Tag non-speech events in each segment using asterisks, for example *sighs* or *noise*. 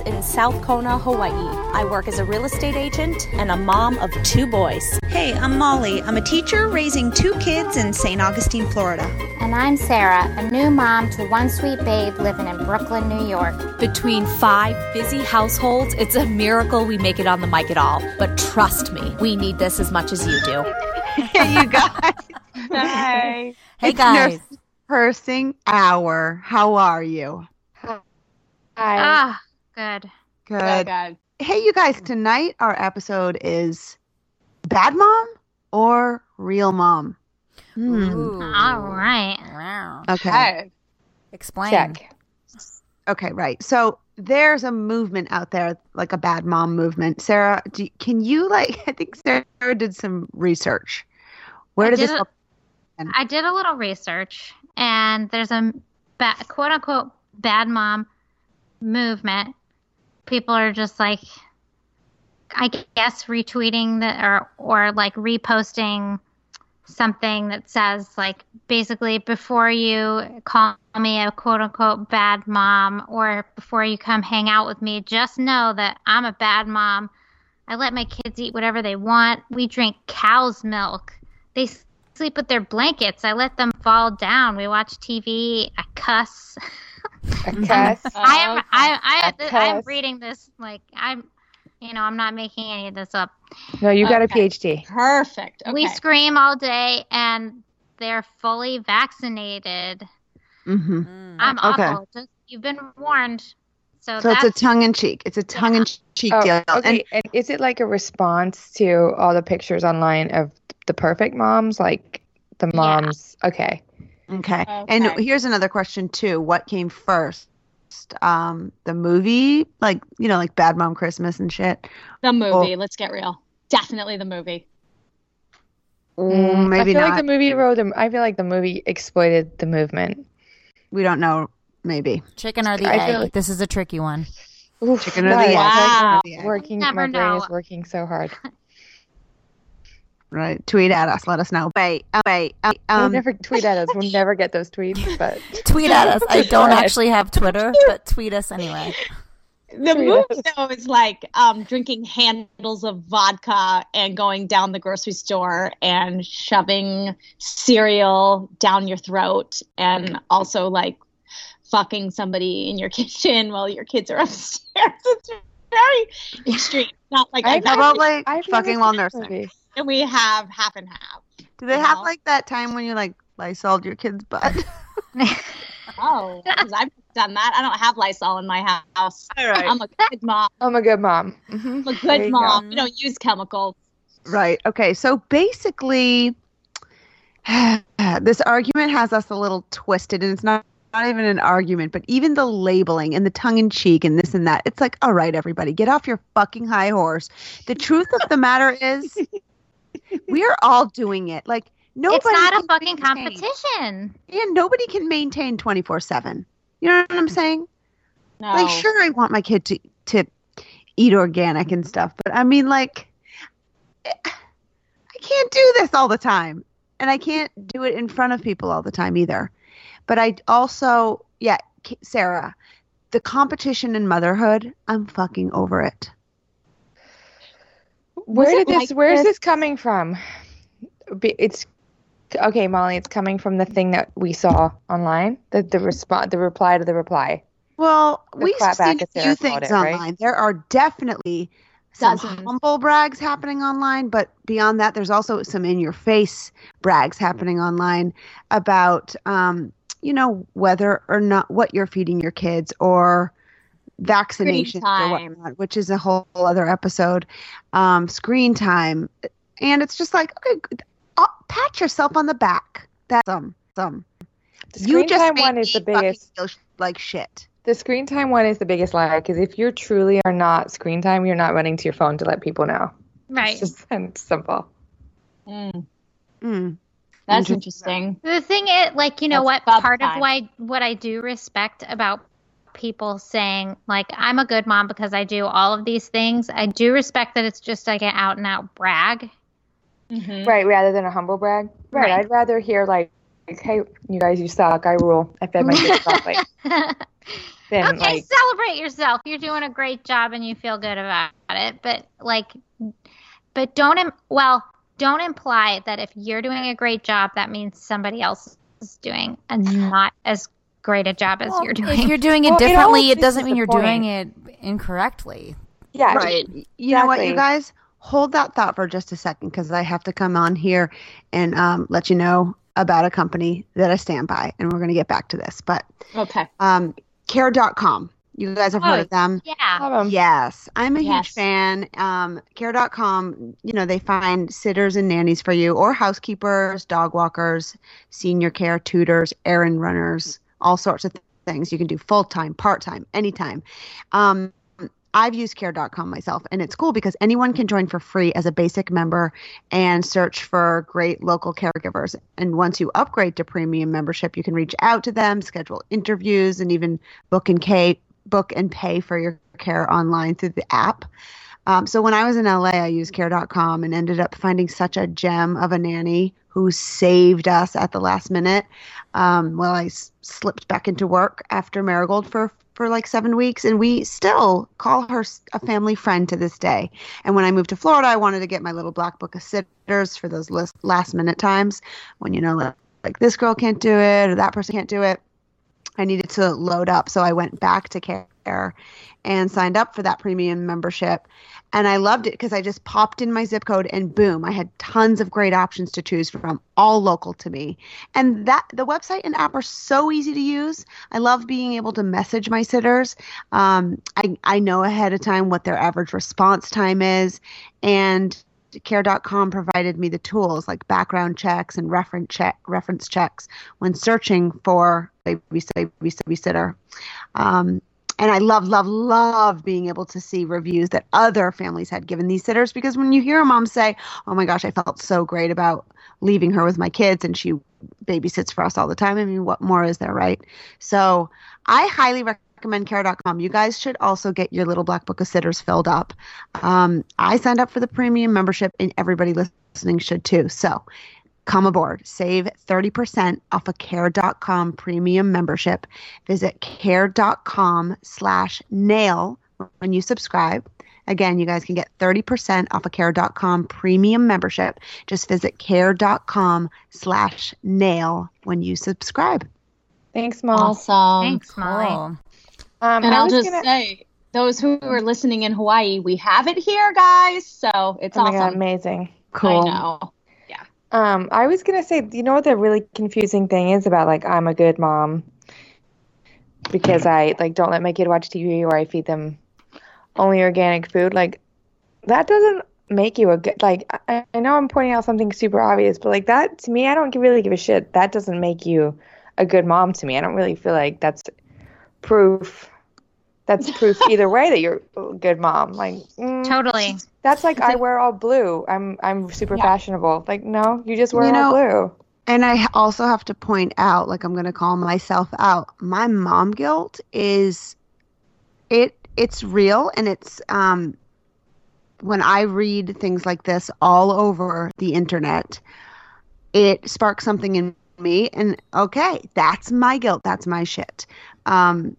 in South Kona, Hawaii. I work as a real estate agent and a mom of two boys. Hey, I'm Molly. I'm a teacher raising two kids in St. Augustine, Florida. And I'm Sarah, a new mom to one sweet babe living in Brooklyn, New York. Between five busy households, it's a miracle we make it on the mic at all. But trust me, we need this as much as you do. *laughs* hey, you guys. Hi. Hey, it's guys. Nurse Cursing Hour. How are you? Hi. Ah, good. Good. Hey, you guys. Tonight, our episode is Bad Mom or Real Mom? Hmm. All right. Wow. Okay. Explain. Check. Okay, right. So there's a movement out there, like a bad mom movement. Sarah, do can you like? *laughs* I think Sarah did some research. Where I did did this? it- I did a little research, and there's a ba- quote unquote bad mom movement. People are just like, I guess, retweeting the or or like reposting something that says like basically before you call me a quote unquote bad mom or before you come hang out with me, just know that I'm a bad mom. I let my kids eat whatever they want. We drink cow's milk. They sleep with their blankets. I let them fall down. We watch TV. I cuss. *laughs* A *laughs* cuss. I am. I. A I. I'm reading this like I'm. You know, I'm not making any of this up. No, you got Okay. a PhD. Perfect. Okay. We scream all day, and they're fully vaccinated. hmm I'm Okay. awful. Just you've been warned. So, So it's a tongue in cheek. It's a tongue in cheek Oh, deal. okay. And is it like a response to all the pictures online of the perfect moms? Like the Yeah. moms. Okay. And okay. And here's another question too. What came first? Um, the movie, like you know, like Bad Mom Christmas and shit. the movie. Let's get real. Definitely the movie. Mm, I feel not. like the movie wrote. I feel like the movie exploited the movement. we don't know. Maybe. Chicken or the I feel egg? like- This is a tricky one. Oof, Chicken or the right. egg? Wow. Yeah. Working. Never my brain know. is working so hard. *laughs* Right. Tweet at us. Let us know. Wait. uh, Wait. uh, we'll Um, never tweet at us. We'll never get those tweets. *laughs* But Tweet at us. I don't actually have Twitter, but tweet us anyway. The Tweet movie us. though is like um, drinking handles of vodka and going down the grocery store and shoving cereal down your throat and also like fucking somebody in your *laughs* kitchen while your kids are *laughs* upstairs. It's very extreme. Not like I- I how about like I've fucking never while seen the nursing? Movie. and we have half and half. Do they have No. like that time when you like Lysol your kid's butt? *laughs* *laughs* oh, I've done that. I don't have Lysol in my house. All right. I'm a good mom. I'm a good mom. Mhm. I'm a good you go. mom. We don't use chemicals. Right. Okay. So basically, *sighs* this argument has us a little twisted, and it's not. Not even an argument, but even the labeling and the tongue in cheek and this and that. It's like, all right, everybody, get off your fucking high horse. The truth of the matter is, *laughs* we're all doing it. Like, nobody. it's not a fucking maintain- competition. Yeah, nobody can maintain 24 7. You know what I'm saying? No. Like, sure, I want my kid to, to eat organic and stuff, but I mean, like, I can't do this all the time. And I can't do it in front of people all the time either. But I also, yeah, Sarah, the competition in motherhood, I'm fucking over it. Where did this? like where is this- this coming from? It's okay, Molly. It's coming from the thing that we saw online. The the response, the reply to the reply. Well, The we've clap seen a few things it, right? online. There are definitely some Dozens. humble brags happening online, but beyond that, there's also some in your face brags happening online about, um, you know, whether or not what you're feeding your kids or vaccinations or time. whatnot, which is a whole other episode. Um, screen time, and it's just like, okay, good. Uh, pat yourself on the back. That's some some. The You screen just time one is the biggest. feel sh- like shit. The screen time one is the biggest lie because if you truly are not screen time, you're not running to your phone to let people know. Right. It's just *laughs* simple. Mm, Mm. that's Interesting. interesting. The thing is, like, you know That's what? Part time. of why what I do respect about people saying like I'm a good mom because I do all of these things. I do respect that it's just like an out and out brag. Mhm. Right, rather than a humble brag. Right, Right. I'd rather hear like, like, hey, you guys, you suck. I rule. I fed my kids properly. *laughs* Than okay, like, celebrate yourself. You're doing a great job and you feel good about it. But like, but don't Im- well, don't imply that if you're doing a great job, that means somebody else is doing a not as great a job as you're doing. If you're doing it Well, differently, it, misses doesn't mean you're point. doing it incorrectly. yeah, Right. You know what, you guys? Hold that thought for just a second because I have to come on here and um, let you know about a company that I stand by. And we're going to get back to this. But Okay. um, care.com. You guys have heard Oh, of them? yeah. Yes, I'm a Yes. huge fan. Um, care.com, you know, they find sitters and nannies for you, or housekeepers, dog walkers, senior care tutors, errand runners, all sorts of th- things. You can do full time, part time, anytime. Um, I've used care.com myself, and it's cool because anyone can join for free as a basic member and search for great local caregivers. And once you upgrade to premium membership, you can reach out to them, schedule interviews, and even book and pay, book and pay for your care online through the app. Um, so when I was in LA, I used care.com and ended up finding such a gem of a nanny who saved us at the last minute. Um, well, I s- slipped back into work after Marigold for for like seven weeks, and we still call her a family friend to this day. And when I moved to Florida, I wanted to get my little black book of sitters for those last minute times when you know like, like this girl can't do it or that person can't do it. I needed to load up, so I went back to care and signed up for that premium membership. And I loved it because I just popped in my zip code and boom, I had tons of great options to choose from, all local to me. And that the website and app are so easy to use. I love being able to message my sitters. Um, I, I know ahead of time what their average response time is. And care.com provided me the tools like background checks and reference check reference checks when searching for a babysitter. Um, and I love, love, love being able to see reviews that other families had given these sitters because when you hear a mom say, Oh my gosh, I felt so great about leaving her with my kids and she babysits for us all the time. I mean, what more is there, right? So I highly recommend care.com. You guys should also get your little black book of sitters filled up. Um, I signed up for the premium membership and everybody listening should too. So come aboard. Save 30% off a care.com premium membership. Visit care.com slash nail when you subscribe. Again, you guys can get 30% off a care.com premium membership. Just visit care.com slash nail when you subscribe. Thanks, Mom. Awesome. Thanks, Molly. Cool. Um, And I I'll was just gonna- say, those who are listening in Hawaii, we have it here, guys. So it's oh my God, awesome. amazing. Cool. I know. Um, I was gonna say, you know what the really confusing thing is about like I'm a good mom because I like don't let my kid watch TV or I feed them only organic food. Like that doesn't make you a good like I, I know I'm pointing out something super obvious, but like that to me I don't really give a shit. That doesn't make you a good mom to me. I don't really feel like that's proof that's proof *laughs* either way that you're a good mom. Like mm, Totally. That's like I wear all blue. I'm I'm super Yeah. fashionable. Like no, you just wear You all blue. And I also have to point out, like I'm going to call myself out. My mom guilt is it it's real and it's um when I read things like this all over the internet, it sparks something in me and okay, that's my guilt, that's my shit. Um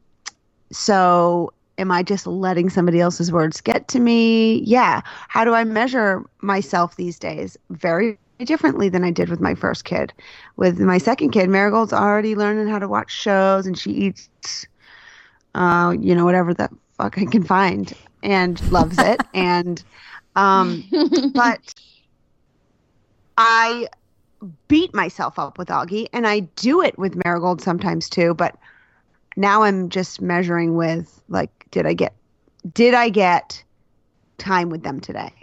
so am I just letting somebody else's words get to me? Yeah. How do I measure myself these days? Very differently than I did with my first kid. With my second kid, Marigold's already learning how to watch shows and she eats, uh, you know, whatever the fuck I can find and loves it. *laughs* and, um, but I beat myself up with Augie and I do it with Marigold sometimes too. But now I'm just measuring with like, did I get, did I get time with them today?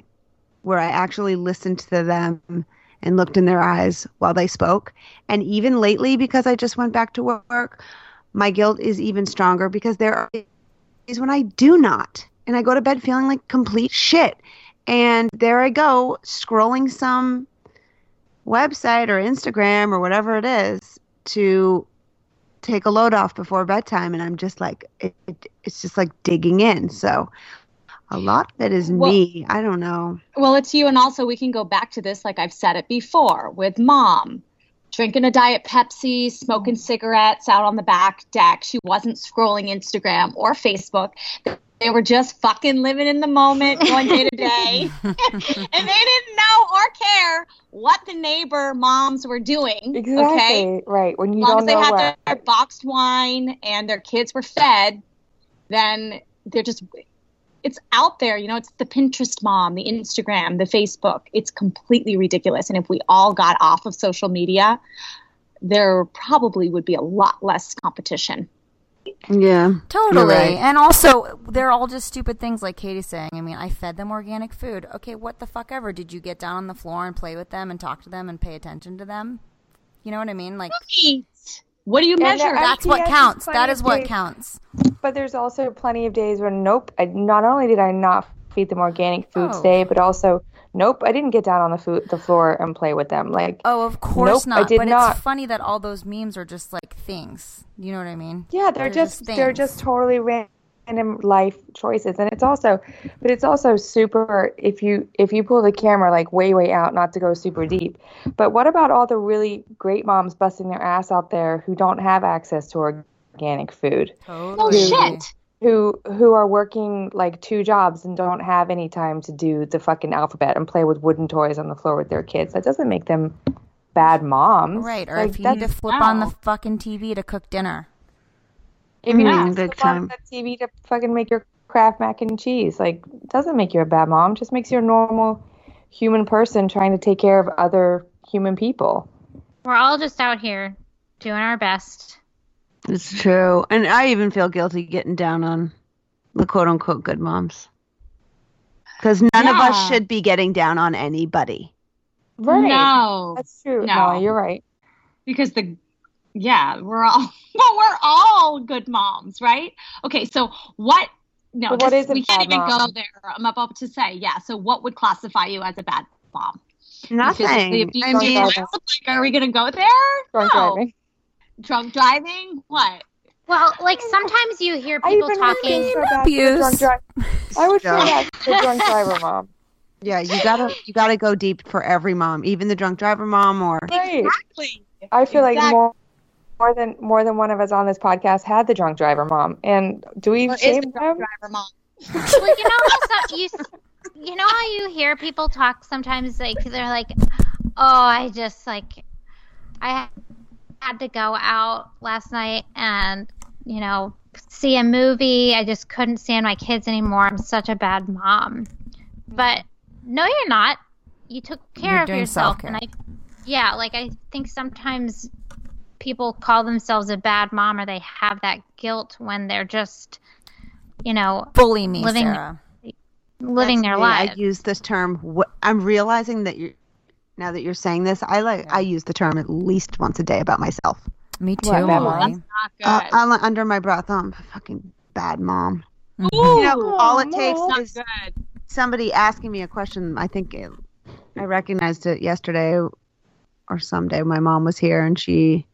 Where I actually listened to them and looked in their eyes while they spoke. And even lately, because I just went back to work, my guilt is even stronger because there are days when I do not. And I go to bed feeling like complete shit. And there I go, scrolling some website or Instagram or whatever it is to take a load off before bedtime. And I'm just like, it, it, it's just like digging in. So a lot that is Well- me. I don't know. Well, it's you, and also we can go back to this, like I've said it before, with mom drinking a diet Pepsi, smoking cigarettes out on the back deck. She wasn't scrolling Instagram or Facebook. They were just fucking living in the moment, one day to day, *laughs* and they didn't know or care what the neighbor moms were doing. Exactly. Okay, Right. When you as long as they had their, their boxed wine and their kids were fed, then they're just it's out there. You know, it's the Pinterest mom, the Instagram, the Facebook. It's completely ridiculous. And if we all got off of social media, there probably would be a lot less competition. Yeah. Totally. right. And also, they're all just stupid things like Katie's saying. I mean, I fed them organic food. Okay, what the fuck ever? Did you get down on the floor and play with them and talk to them and pay attention to them? You know what I mean? Like, What do you measure? that's what counts. plenty That what days- counts. But there's also plenty of days where, nope. I, not only did I not feed them organic food Oh. today, but also nope. I didn't get down on the food the floor and play with them. Like Oh, of course Nope, I not. did but not. it's funny that all those memes are just like things. You know what I mean? Yeah, they're, just, they're just totally random life choices, and it's also, but it's also super. If you if you pull the camera like way way out, not to go super deep, but what about all the really great moms busting their ass out there who don't have access to organic food? Totally. Oh, shit. Who who are working like two jobs and don't have any time to do the fucking alphabet and play with wooden toys on the floor with their kids? That doesn't make them bad moms, Right. Or Like, if you need to that's- flip on the fucking TV to cook dinner. If you Mhm, need to big flip on the that TV to fucking make your Kraft mac and cheese, like doesn't make you a bad mom. Just makes you a normal human person trying to take care of other human people. We're all just out here doing our best. It's true. And I even feel guilty getting down on the quote unquote good moms. Because none of us should be getting down on anybody. Right. No, That's true. No. Molly, you're right. because the yeah, we're all *laughs* well, we're all good moms, right? Okay, so what? No, But what this- we can't even mom? go there. I'm about to say, yeah. So what would classify you as a bad mom? Nothing. Physically I mean. Like, are we gonna go there? Drunk no. driving. Drunk driving? What? Well, like sometimes you hear people talking. feel bad for the drunk Abuse. I would feel Yeah. bad for the drunk driver *laughs* mom. yeah, you gotta you gotta go deep for every mom, even the drunk driver mom or Exactly. I feel like more more than more than one of us on this podcast had the drunk driver mom. And do we Or is shame the drunk them? driver mom? well, you know how some, you you know how you hear people talk sometimes like they're like, "Oh, I just like I had to go out last night and, you know, see a movie. I just couldn't stand my kids anymore. I'm such a bad mom." But no, you're not. You took care You're of yourself self-care. and I yeah, like I think sometimes people call themselves a bad mom or they have that guilt when they're just you know, Bully me, Living- Sarah. living That's their me. lives. I use this term. I'm realizing that you now that you're saying this, I like I use the term at least once a day about myself. Me too, What, bad Molly. Not Uh, good. I'm under my breath. Oh, I'm a fucking bad mom. Ooh, You know, all it takes not is somebody asking me a question. I think it, I recognized it yesterday or someday. My mom was here and she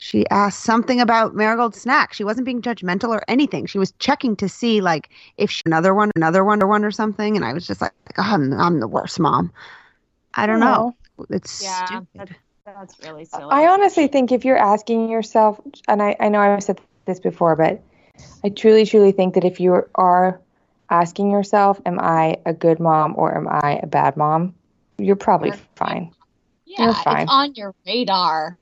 she asked something about Marigold snack. She wasn't being judgmental or anything. She was checking to see like if she another one, another one, or one or something. And I was just like, oh, I'm I'm the worst mom. I don't know. It's Yeah, stupid. That's really silly. I honestly think if you're asking yourself, and I, I know I've said this before, but I truly, truly think that if you are asking yourself, am I a good mom or am I a bad mom? You're probably You're- fine. yeah, you're fine. it's on your radar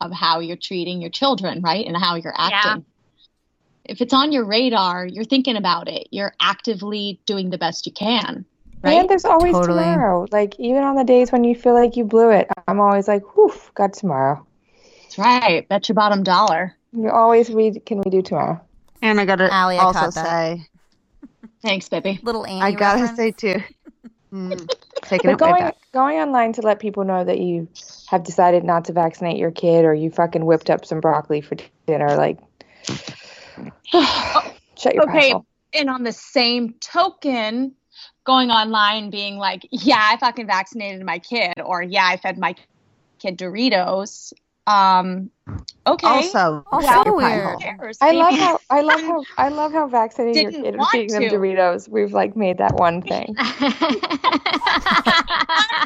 of how you're treating your children, right? And how you're acting. Yeah. If it's on your radar, you're thinking about it. You're actively doing the best you can, right? And there's always Totally. tomorrow. Like even on the days when you feel like you blew it, I'm always like, whew, got tomorrow. That's right. Bet your bottom dollar. You always read, can we do tomorrow? And I gotta Allie, I also say, Thanks, baby. Little Annie. I gotta reference. say too, mm, taking But it way going back. going online to let people know that you have decided not to vaccinate your kid or you fucking whipped up some broccoli for dinner, like *sighs* *sighs* shut your Okay. okay. And on the same token, going online being like, yeah, I fucking vaccinated my kid, or yeah, I fucking vaccinated my kid, or yeah, I fed my kid Doritos. Um, okay. Also, Also weird. cares? I love how I *laughs* love how I love how vaccinating your kid feeding them. Doritos. We've like made that one thing. *laughs* I'm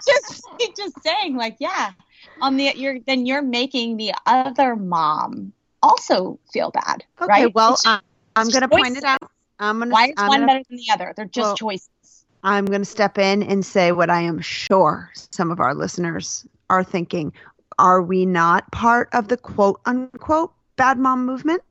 just just saying, like, yeah, on the you're then you're making the other mom also feel bad, Okay, right? well, It's I'm, going to point it out. I'm to. Why is I'm one gonna, better than the other? They're just Well, choices. I'm going to step in and say what I am sure some of our listeners are thinking. Are we not part of the quote unquote bad mom movement?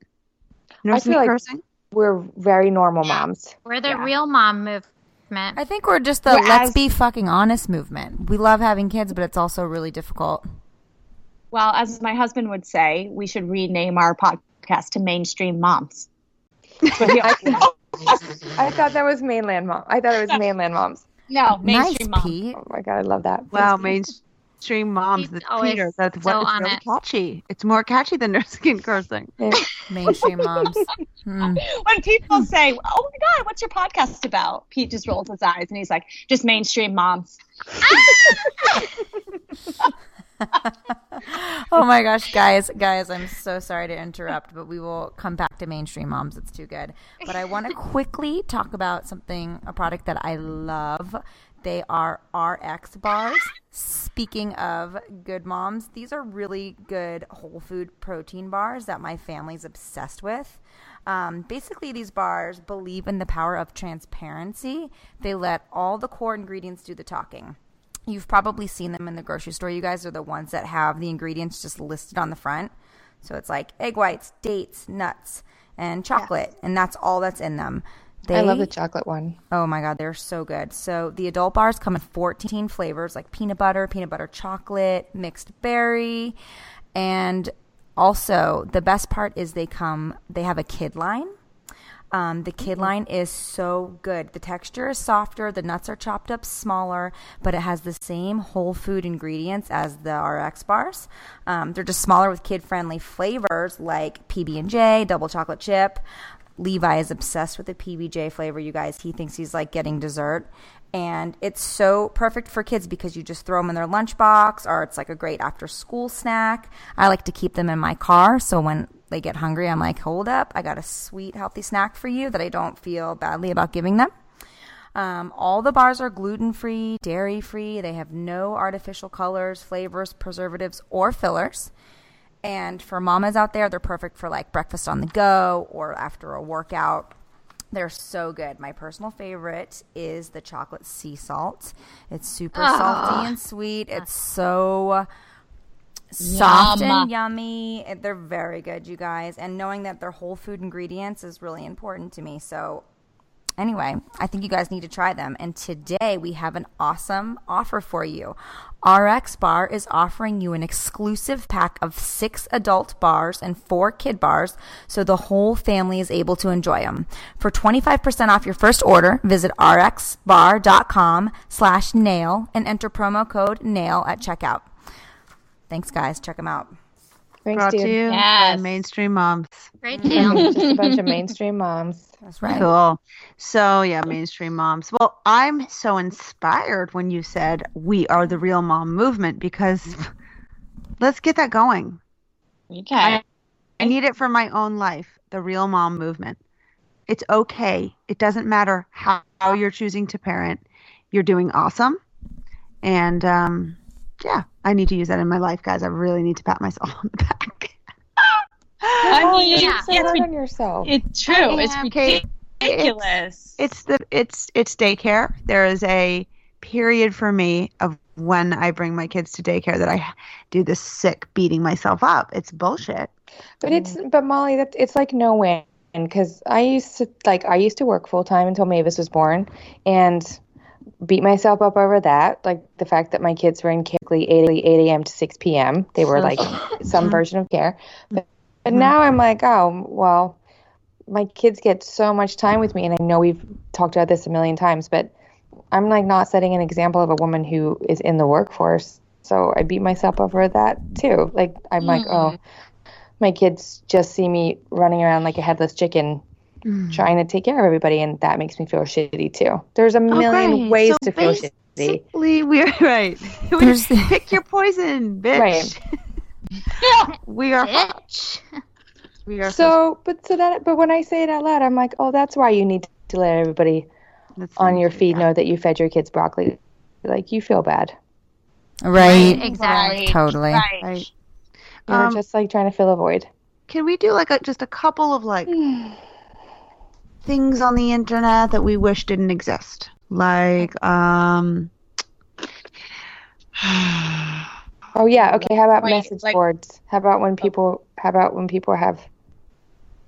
Nursing feel and like- We're very normal moms. We're the Yeah. real mom movement. I think we're just the Whereas- let's be fucking honest movement. We love having kids, but it's also really difficult. Well, as my husband would say, we should rename our podcast to Mainstream Moms. *laughs* So he- I thought that was mainland mom. I thought it was mainland moms. no, Nice, Mainstream Moms. Pete. Oh my god, I love that. Wow, mainstream moms. He's The always Peter. That's so what it's on really it. catchy. It's more catchy than nursing and cursing. *laughs* Mainstream moms. Hmm. When people say, "Oh my God, what's your podcast about?" Pete just rolls his eyes and he's like, "Just mainstream moms." *laughs* *laughs* *laughs* oh my gosh, guys, guys, I'm so sorry to interrupt, but we will come back to mainstream moms. It's too good. But I want to *laughs* quickly talk about something, a product that I love. They are RX bars. Speaking of good moms, these are really good whole food protein bars that my family's obsessed with. Um, basically, these bars believe in the power of transparency. They let all the core ingredients do the talking. You've probably seen them in the grocery store. You guys are the ones that have the ingredients just listed on the front. So it's like egg whites, dates, nuts, and chocolate, and that's all that's in them. They, I love the chocolate one. Oh my god, they're so good. So the adult bars come in 14 flavors like peanut butter, peanut butter chocolate, mixed berry, and also the best part is they come they have a kid line. Um, the kid line is so good. The texture is softer, the nuts are chopped up smaller, but it has the same whole food ingredients as the RX bars. Um, they're just smaller with kid friendly flavors like PB and J, double chocolate chip. Levi is obsessed with the PBJ flavor, you guys. He thinks he's like getting dessert. And it's so perfect for kids because you just throw them in their lunchbox or it's like a great after school snack. I like to keep them in my car. So when they get hungry, I'm like, hold up, I got a sweet, healthy snack for you that I don't feel badly about giving them. Um, all the bars are gluten free, dairy free. They have no artificial colors, flavors, preservatives, or fillers. And for mamas out there, they're perfect for like breakfast on the go or after a workout. They're so good. My personal favorite is the chocolate sea salt. It's super salty and sweet. It's so soft Yum. and yummy. They're very good, you guys. And knowing that they're whole food ingredients is really important to me. So anyway, I think you guys need to try them. And today we have an awesome offer for you. RX Bar is offering you an exclusive pack of six adult bars and four kid bars so the whole family is able to enjoy them. For 25% off your first order, visit rxbar.com slash nail and enter promo code nail at checkout. Thanks, guys. Check them out. Thanks, Brought dude. to you Yes. by mainstream moms. Great deal. Just a bunch of *laughs* mainstream moms. That's right. Cool. So yeah, mainstream moms. Well, I'm so inspired when you said we are the real mom movement because *laughs* let's get that going. Okay. I, I need it for my own life, the real mom movement. It's okay. It doesn't matter how, how you're choosing to parent. You're doing awesome. And um, yeah, I need to use that in my life, guys. I really need to pat myself on the back. I Oh, mean, you're yeah. so it's, hard on yourself. it's true. It's Okay. ridiculous. It's the it's it's daycare. There is a period for me of when I bring my kids to daycare that I do this sick beating myself up. It's bullshit. But it's but Molly, that it's like no win because I used to like I used to work full time until Mavis was born, and beat myself up over that. Like the fact that my kids were in Kickley 8, 8 a.m. to 6 p.m. They were like *laughs* some version of care. But, but now I'm like, oh well, my kids get so much time with me, and I know we've talked about this a million times, but I'm like not setting an example of a woman who is in the workforce. So I beat myself over that too. Like I'm like, oh, mm-hmm. my kids just see me running around like a headless chicken trying to take care of everybody, and that makes me feel shitty too. There's a million Okay, ways so to feel shitty. We're *laughs* right. We There's- pick your poison, bitch. Right. *laughs* We are. Bitch. We are. So, but so that, but when I say it out loud, I'm like, oh, that's why you need to let everybody That's on your feed know that you fed your kids broccoli. Like you feel bad. Right. Exactly. Totally. Right. You're Um, just like trying to fill a void. Can we do like a, just a couple of like *sighs* things on the internet that we wish didn't exist? Like, um, *sighs* Oh yeah. Okay. How about message like- boards? How about when people? How about when people have,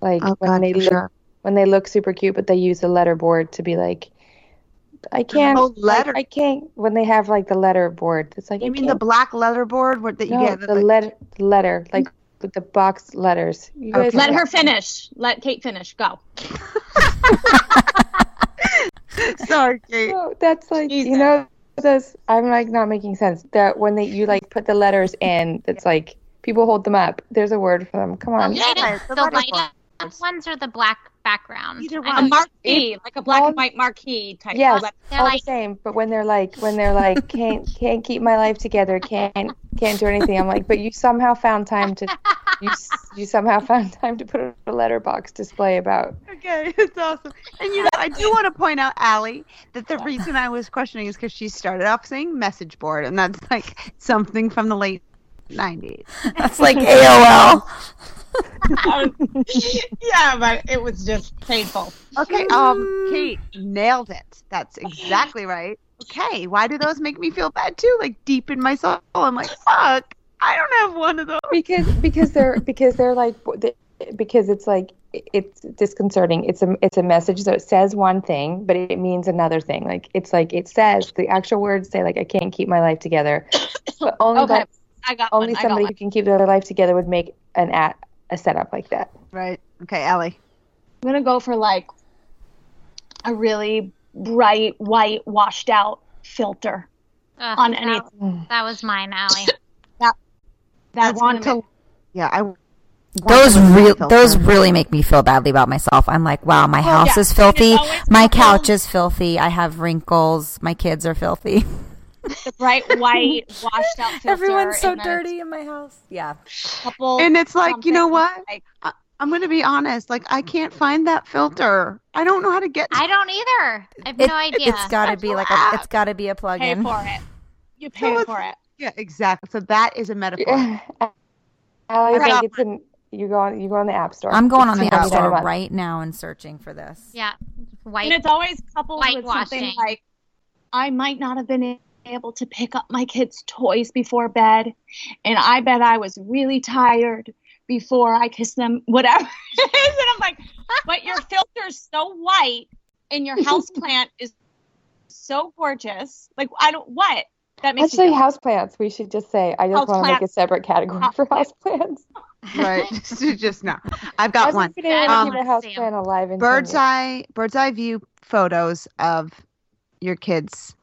like, oh when god, they look sure. when they look super cute, but they use a letter board to be like, I can't. Oh, letter- I can't. When they have like the letter board, it's like You I mean the can't- black letter board where, that you no, get? the like- letter letter like with the box letters. You guys Okay. Let her finish. Let Kate finish. Go. *laughs* Sorry, Kate. No, that's like you know those. I'm like not making sense. That when they you like put the letters in, it's like people hold them up. There's a word for them. Come on. Yeah, Yeah, the, the letter light up boards. ones are the black background. Either I A one. know- marquee, like a black all- and white marquee type. Yes, Let- They're all like- the same. But when they're like, when they're like, *laughs* can't can't keep my life together, can't can't do anything. I'm like, but you somehow found time to, you you somehow found time to put a letterbox display about. *laughs* Okay, it's awesome. And you know, I do want to point out, Allie, that the reason I was questioning is because she started off saying message board, and that's like something from the late 90s. That's like AOL. *laughs* *laughs* yeah, but it was just painful. Okay, um, Kate nailed it. That's exactly right. Okay, why do those make me feel bad too? Like deep in my soul, I'm like, fuck, I don't have one of those. because because they're because they're like because it's like it's disconcerting it's a it's a message so it says one thing but it means another thing like it's like it says the actual words say like i can't keep my life together but only Okay, that I got only one. I got somebody one. who can keep their life together would make an at a setup like that Right. Okay, Allie. I'm gonna go for like a really bright white washed out filter Ugh, on that, any that was mine, Allie. *laughs* that That's want gonna Yeah, I. want Those to real those really make me feel badly about myself. I'm like, wow, my oh, house yeah, is filthy. My couch is filthy. I have wrinkles. My kids are filthy. *laughs* the bright white *laughs* washed out filter. Everyone's so dirty in my house. Yeah. Couple And it's like, you know what? like- I, I'm gonna be honest. Like, I can't find that filter. I don't know how to get. To I don't either. I have It, no idea. It's got to be like a, it's got to be a pay plug-in. for it. You pay it's- for it. yeah, exactly. So that is a metaphor. Allie's Right. like it's in you go on you go on the app store I'm going on the app store right now and searching for this. yeah, white. And it's always coupled with something like, I might not have been able to pick up my kids' toys before bed, and I bet I was really tired before I kissed them, whatever *laughs* it is. And I'm like, but your filter's so white, and your house *laughs* plant is so gorgeous. Like, I don't, what? That makes actually me houseplants we should just say i just want to make a separate category for houseplants *laughs* right. just, just now. I've got one. been able to Um, keep a houseplant alive in bird's eye bird's eye view photos of your kids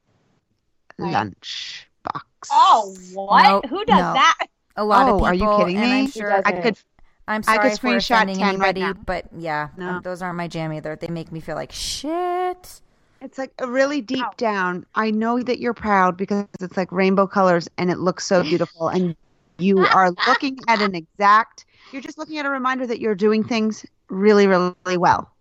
lunch box Oh, what? Nope, Who does no. that? A lot Oh, of people. are you kidding and I'm me? sure i could I'm I sorry could for screenshot offending 10 right now. but yeah, No. um, those aren't my jam either. They make me feel like shit. it's like a really deep down i know that you're proud because it's like rainbow colors and it looks so beautiful and you *laughs* are looking at an exact you're just looking at a reminder that you're doing things really really well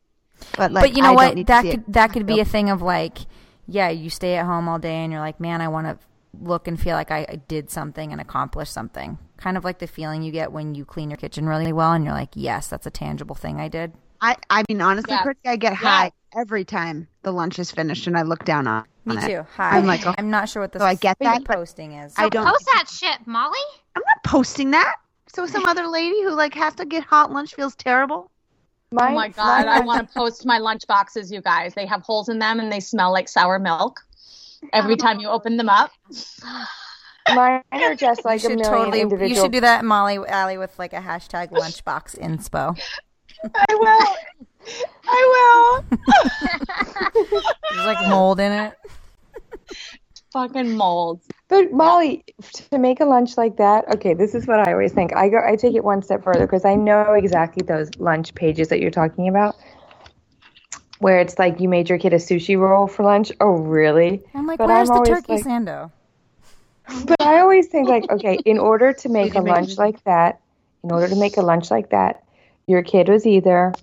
but like but you know I what? That could that could be a thing of like, yeah, you stay at home all day and you're like, man, I want to look and feel like I, I did something and accomplished something. Kind of like the feeling you get when you clean your kitchen really well and you're like, yes, that's a tangible thing I did. I, I mean, honestly, Yeah. Christy, I get high every time the lunch is finished and I look down on, Me it. too. Hi. I'm like, oh. I'm not sure what the So I get that, posting is. I don't. Post that shit, Molly. I'm not posting that. So some *laughs* other lady who like has to get hot lunch feels terrible. Oh mine, Oh my god, I want to *laughs* post my lunch boxes, you guys. They have holes in them and they smell like sour milk every time you open them up. *sighs* mine *laughs* are just You like a million totally. individual You should do that, Molly Allie, with like a hashtag lunchbox inspo. *laughs* I will. I will. There's like mold in it. Fucking molds. But Molly, to make a lunch like that, okay, this is what I always think. I go, I take it one step further because I know exactly those lunch pages that you're talking about. where it's like you made your kid a sushi roll for lunch. Oh, really? I'm like, But where's I'm the turkey like- sando? But I always think like, *laughs* okay, in order to make a lunch like that, in order to make a lunch like that, your kid was either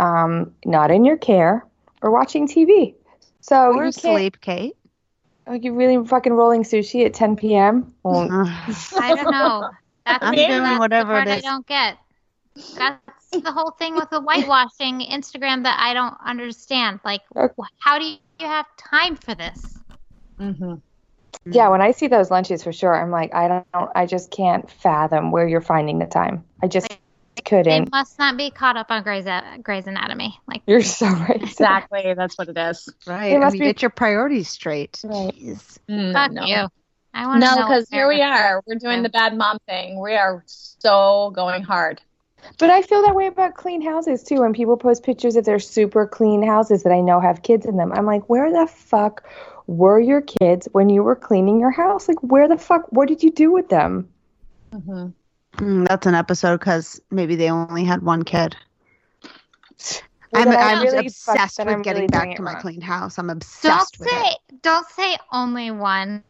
um, not in your care or watching TV. So Or you sleep, Kate. Are you really fucking rolling sushi at 10 p.m.? Well, *laughs* I don't know. That's, I'm the- doing that's whatever the it part I don't get. That's the whole thing with the whitewashing Instagram that I don't understand. Like, wh- how do you have time for this? Mm-hmm. yeah, when I see those lunches for sure, I'm like, I don't, I just can't fathom where you're finding the time. I just They couldn't. They must not be caught up on Grey's, Grey's Anatomy. Like, You're so right. *laughs* Exactly. That's what it is. Right. It I must mean, be- get your priorities straight. Right. Jeez. Mm, fuck no. you. I want to No, know. because here we are. We're doing the bad mom thing. We are so going hard. But I feel that way about clean houses too. When people post pictures of their super clean houses that I know have kids in them, I'm like, where the fuck were your kids when you were cleaning your house? Like, where the fuck? What did you do with them? Mm-hmm. Mm, that's an episode because maybe they only had one kid. Well, I'm, then I'm really obsessed with I'm getting really back to my wrong. clean house. I'm obsessed Don't obsessed with say, it. don't say only one.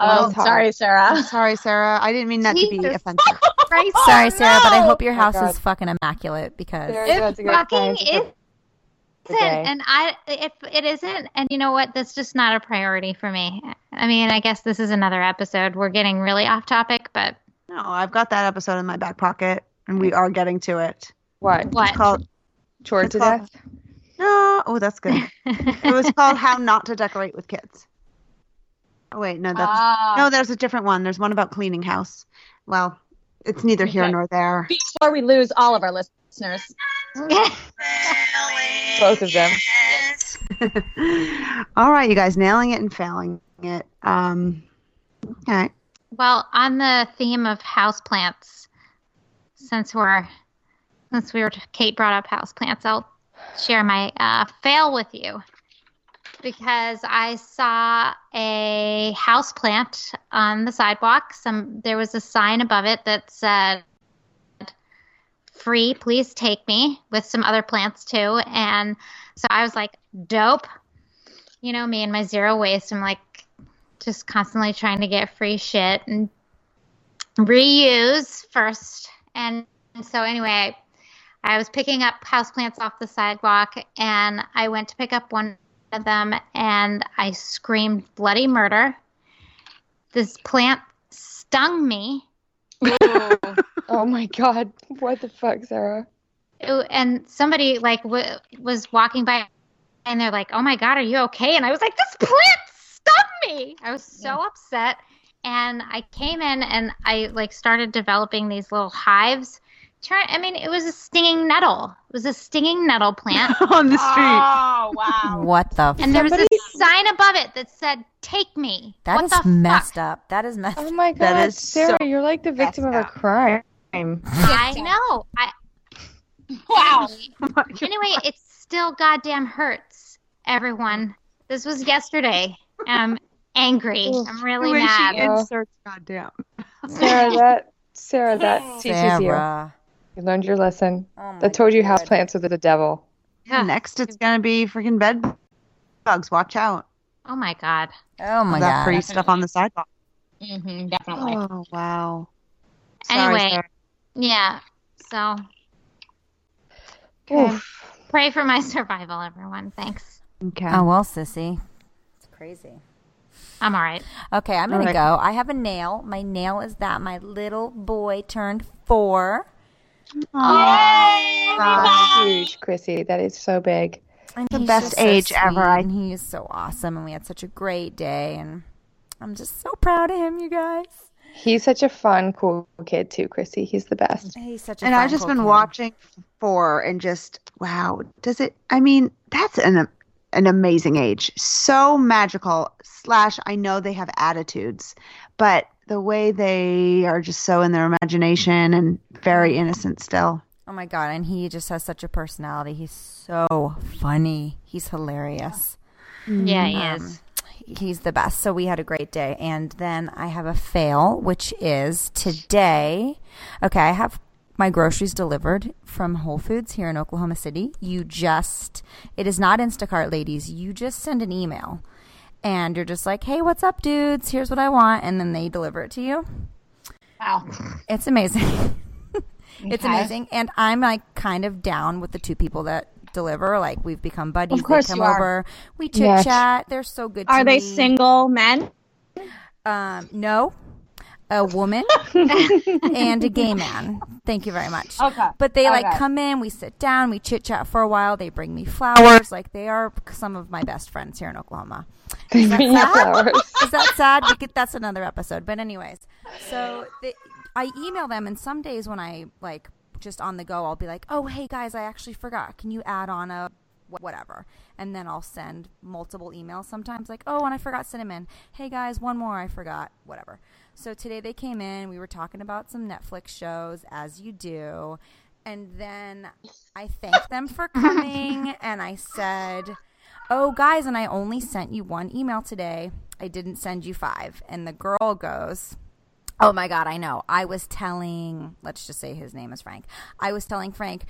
Oh, it's hard. sorry, Sarah. I'm sorry, Sarah. I didn't mean that to be Jesus offensive. *laughs* Christ, Sorry, Sarah, but I hope your Oh house God. is fucking immaculate because There- It that's a good fucking time to put the isn't, and I if it isn't, and you know what? That's just not a priority for me. I mean, I guess this is another episode. We're getting really off topic, but No, I've got that episode in my back pocket, and we are getting to it. What? what? It's called Chore to called- death? No. Oh, that's good. it was *laughs* called How Not to Decorate with Kids. Oh wait, no, that's Ah. no. There's a different one. There's one about cleaning house. Well, it's neither here Okay. nor there. Before we lose all of our listeners. *laughs* Both of them. *laughs* All right, you guys, nailing it and failing it. Um, okay. Well, on the theme of houseplants, since we're since we were Kate brought up houseplants, I'll share my uh, fail with you because I saw a houseplant on the sidewalk. Some there was a sign above it that said free, please take me with some other plants too. And so I was like, dope. You know me and my zero waste. I'm like just constantly trying to get free shit and reuse first. And so anyway, I was picking up houseplants off the sidewalk and I went to pick up one of them and I screamed bloody murder. This plant stung me *laughs* Oh my god. What the fuck, Sarah? and somebody like w- was walking by and they're like oh my god are you okay and i was like this plant stung me i was so upset and i came in and i like started developing these little hives try i mean it was a stinging nettle it was a stinging nettle plant *laughs* On the street. Oh, wow. what the? and there was Somebody- a sign above it that said take me That is what is the fuck? messed up. That is messed. Up. Oh my god, That is Sarah, so you're like the victim of a messed up. crime. i know i *laughs* Wow. *laughs* anyway, it still goddamn hurts, everyone. This was yesterday. I'm angry. I'm really The way mad. she inserts goddamn. *laughs* Sarah, that Sarah, that teaches you. Sarah. You learned your lesson. Oh my I told you God. houseplants are the devil. Yeah. Next, it's gonna be freaking bed bugs. Watch out. Oh my god. Oh my that god. free stuff on the sidewalk. hmm definitely. Oh wow. Sorry, Anyway, Sarah. yeah. So Oof. pray for my *laughs* survival, everyone. Thanks. Okay. Oh well, sissy. It's crazy. I'm all right. Okay, I'm gonna go. I have a nail. My nail is that my little boy turned four. That's huge, Chrissy. That is so big. And The best just so age ever, And he is so awesome, and we had such a great day, and I'm just so proud of him, you guys. He's such a fun, cool kid too, Chrissy. He's the best. He's such a And fun, I've just cool been kid. watching four and just wow. Does it? I mean, that's an an amazing age. So magical. Slash, I know they have attitudes, but the way they are just so in their imagination and very innocent still. Oh my god, and he just has such a personality. He's so funny. He's hilarious. Yeah, he Um, is. He's the best. So we had a great day. And then I have a fail, which is today. Okay, I have my groceries delivered from Whole Foods here in Oklahoma City, you just, it is not Instacart, ladies. You just send an email and you're just like, hey, what's up, dudes? Here's what I want. And then they deliver it to you. Wow. It's amazing. *laughs* it's Okay. amazing. And I'm like kind of down with the two people that deliver. Like we've become buddies. Of course they come you are. over. We chit Yes. chat. They're so good to Are they me. single men? Um, no. A woman *laughs* and a gay man. Thank you very much. Okay. But they like Okay. come in, we sit down, we chit chat for a while. They bring me flowers. Like they are some of my best friends here in Oklahoma. Is that sad? flowers. Is that sad? We could, that's another episode. But anyways, so they, I email them, and some days when I like just on the go, I'll be like, "Oh, hey guys, I actually forgot. Can you add on a whatever?" And then I'll send multiple emails. Sometimes like, "Oh, and I forgot cinnamon. Hey guys, one more. I forgot. Whatever." So today they came in. We were talking about some Netflix shows, as you do. And then I thanked them for coming, *laughs* and I said, "Oh, guys, and I only sent you one email today. I didn't send you five. And the girl goes, "Oh my god, I know. I was telling, let's just say his name is Frank. I was telling Frank."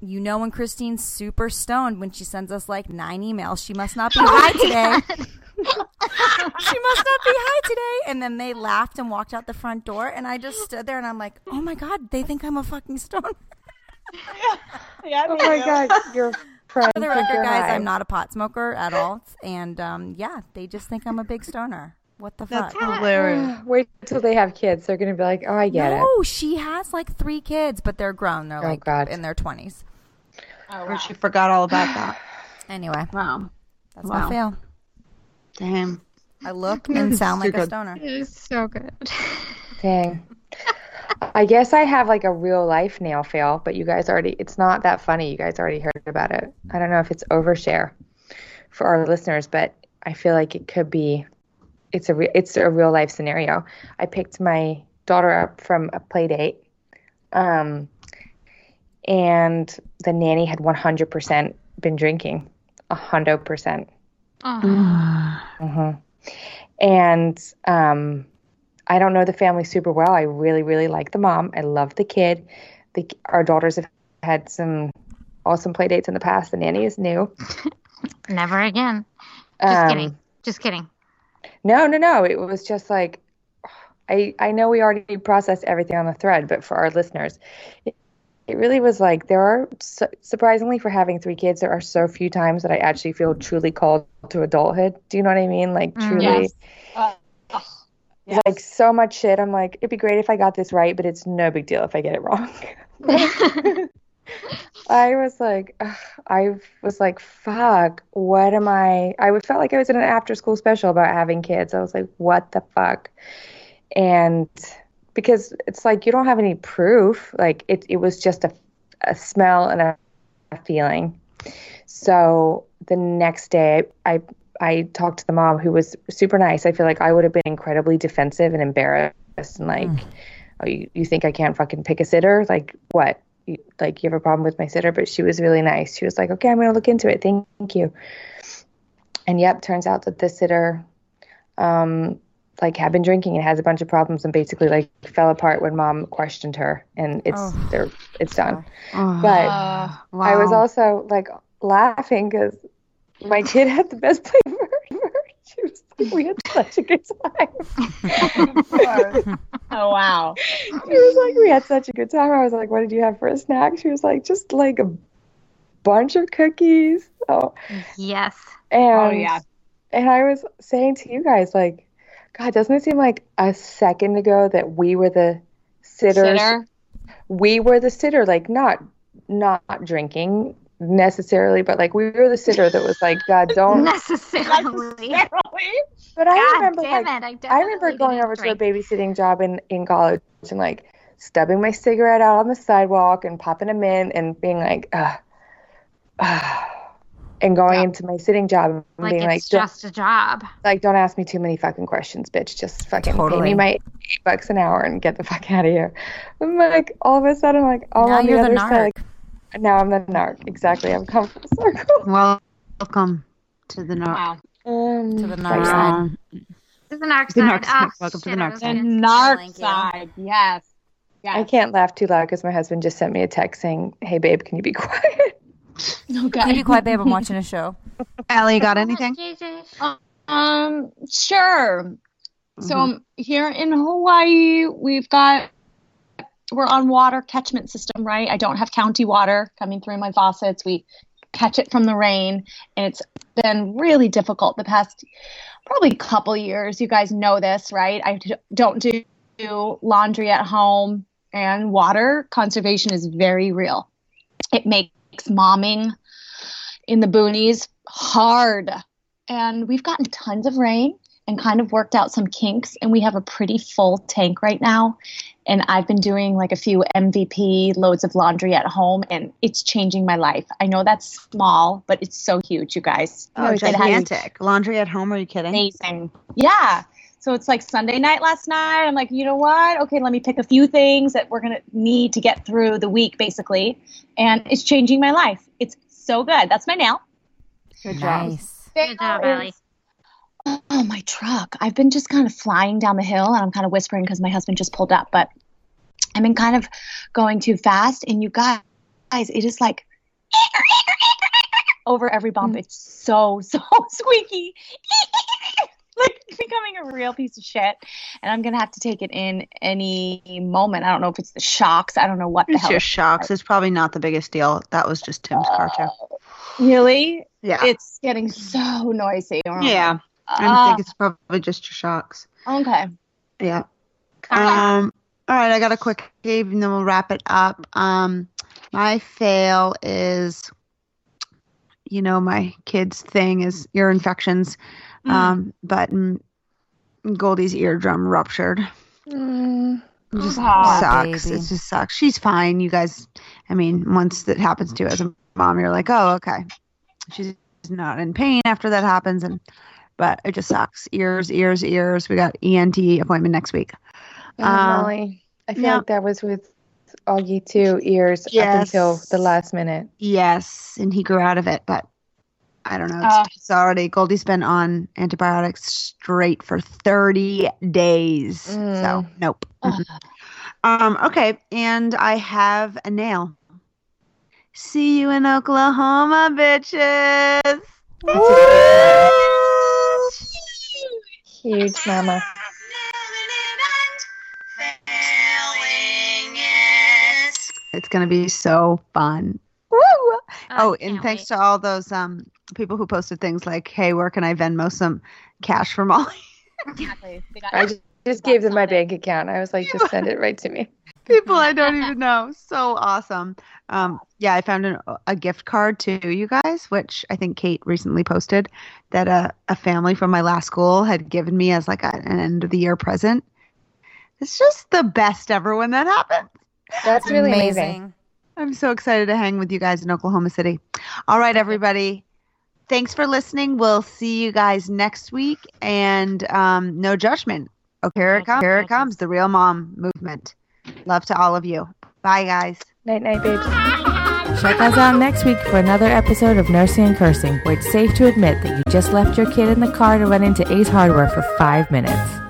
You know when Christine's super stoned when she sends us like nine emails, she must not be *laughs* oh high today. she must not be high today. And then they laughed and walked out the front door, and I just stood there and I'm like, oh my god, they think I'm a fucking stoner. *laughs* Yeah. Oh my god, your friends For the record, guys, high. I'm not a pot smoker at all, and um, yeah, they just think I'm a big stoner. What the That's fuck? hilarious. *sighs* Wait till they have kids. They're gonna be like, "Oh, I get it." no, she has like three kids, but they're grown. They're Oh, like God. in their twenties. Oh, Or she forgot all about that. *sighs* Anyway, Wow. that's Wow. my fail. Damn. I look and *laughs* sound like a stoner. It is so good. *laughs* Dang. I guess I have like a real life nail fail, but you guys already, it's not that funny. You guys already heard about it. I don't know if it's overshare for our listeners, but I feel like it could be, it's a, re- it's a real life scenario. I picked my daughter up from a play date. Um, and the nanny had 100% been drinking, 100%. Oh. *sighs* hmm And um, I don't know the family super well. I really, really like the mom. I love the kid. The, our daughters have had some awesome play dates in the past. The nanny is new. *laughs* Never again. Just Um, kidding. Just kidding. No, no, no. It was just like *sighs* I I know we already processed everything on the thread, but for our listeners, it, it really was like there are su- surprisingly for having three kids, there are so few times that I actually feel truly called to adulthood. Do you know what I mean? Like Mm, truly. Yes. Uh, ugh. like so much shit. I'm like, it'd be great if I got this right, but it's no big deal if I get it wrong. *laughs* *laughs* I was like, ugh, I was like, fuck, what am I? I felt like I was in an after school special about having kids. I was like, what the fuck? And because it's like you don't have any proof, like it, it was just a, a smell and a, a feeling. So the next day, I I talked to the mom who was super nice. I feel like I would have been incredibly defensive and embarrassed and like, oh, you, you think I can't fucking pick a sitter? Like what? You, like you have a problem with my sitter? But she was really nice. She was like, okay, I'm gonna look into it. Thank, thank you. And yep, turns out that the sitter, um, like had been drinking and has a bunch of problems and basically like fell apart when mom questioned her and it's Oh. they're it's done. Oh, But Uh, I was also like laughing because my kid had the best play *laughs* ever. She was like, we had such a good time. *laughs* oh wow. she was like, we had such a good time. I was like, what did you have for a snack? She was like, just like a bunch of cookies. Oh, Yes. and Oh yeah. and I was saying to you guys, like, God, doesn't it seem like a second ago that we were the sitters? Sitter. We were the sitter, like not not drinking necessarily, but like we were the sitter that was like, God, *laughs* don't. Necessarily. But I God remember damn like it. I, I remember going over drink. to a babysitting job in, in college and like stubbing my cigarette out on the sidewalk and popping them in and being like, ugh, ugh, and going into my sitting job and Like being like, it's "Don't- just a job. like, don't ask me too many fucking questions, bitch. Just fucking pay me my eight bucks an hour and get the fuck out of here. I'm like, all of a sudden, like, all now on the you're the other narc. side. Now I'm the narc. Exactly. I'm come full circle. Welcome to the north. Wow. Um, To the narc side. Um, This the narc The side. narc side. Oh, Welcome to the narc was The side. narc Thank you. side. Yes. I can't laugh too loud because my husband just sent me a text saying, "Hey, babe, can you be *laughs* quiet?" *laughs* Okay. Can you be quiet, babe? I'm watching a show. *laughs* Allie, you got anything? Um, sure. So Mhm. um, here in Hawaii, we've got we're on water catchment system, right? I don't have county water coming through my faucets. We catch it from the rain, and it's been really difficult the past probably couple years. You guys know this, right? I don't do laundry at home, and water conservation is very real. It makes momming in the boonies hard. And we've gotten tons of rain and kind of worked out some kinks, and we have a pretty full tank right now. And I've been doing like a few MVP loads of laundry at home, and it's changing my life. I know that's small, but it's so huge, you guys. Oh, gigantic. Laundry at home, are you kidding? Amazing. Yeah. So it's like Sunday night last night. I'm like, you know what? Okay, let me pick a few things that we're going to need to get through the week, basically. And it's changing my life. It's so good. That's my nail. Good Nice. Good job, Allie. Oh, my truck. I've been just kind of flying down the hill and I'm kind of whispering because my husband just pulled up, but I've been kind of going too fast. And you guys, it is like over every bump. Mm. It's so, so *laughs* squeaky. *laughs* becoming a real piece of shit. And I'm going to have to take it in any moment. I don't know if it's the shocks. I don't know what the It's hell. just shocks. It's probably not the biggest deal. That was just Tim's car too. Really? Yeah. It's getting so noisy. Yeah. I think it's probably just your shocks. Okay. Yeah. Um. All right, I got a quick cave, and then we'll wrap it up. Um, my fail is, you know, my kid's thing is ear infections. Mm. Um, but mm, Goldie's eardrum ruptured. Mm. It just sucks. baby. It just sucks. She's fine. You guys, I mean, once that happens to you as a mom, you're like, oh, okay. She's not in pain after that happens, and but it just sucks. Ears, ears, ears. We got ENT appointment next week. Oh, Um, Molly. I feel like that was with Augie too. Ears up Yes. until the last minute. Yes, and he grew out of it, but I don't know. It's, it's already Goldie's been on antibiotics straight for 30 days. So Mm. nope. *sighs* Mhm. Um, okay, and I have a nail. See you in Oklahoma, bitches. Huge mama. It's gonna be so fun. Woo! Oh, and thanks wait. to all those um people who posted things like, "Hey, where can I Venmo some cash for Molly?" Exactly. I just, just gave them my bank account. I was like, just send it right to me. *laughs* people I don't even know. So awesome. Um, yeah, I found an, a gift card too, you guys, which I think Kate recently posted that a, a family from my last school had given me as like a, an end of the year present. It's just the best ever when that happens. That's really amazing. I'm so excited to hang with you guys in Oklahoma City. All right, everybody. Thanks for listening. We'll see you guys next week. And um, no judgment. Okay, here it comes. Here it comes. The real mom movement. Love to all of you. Bye, guys. Night night, babes. Check us out next week for another episode of Nursing and Cursing, where it's safe to admit that you just left your kid in the car to run into Ace Hardware for five minutes.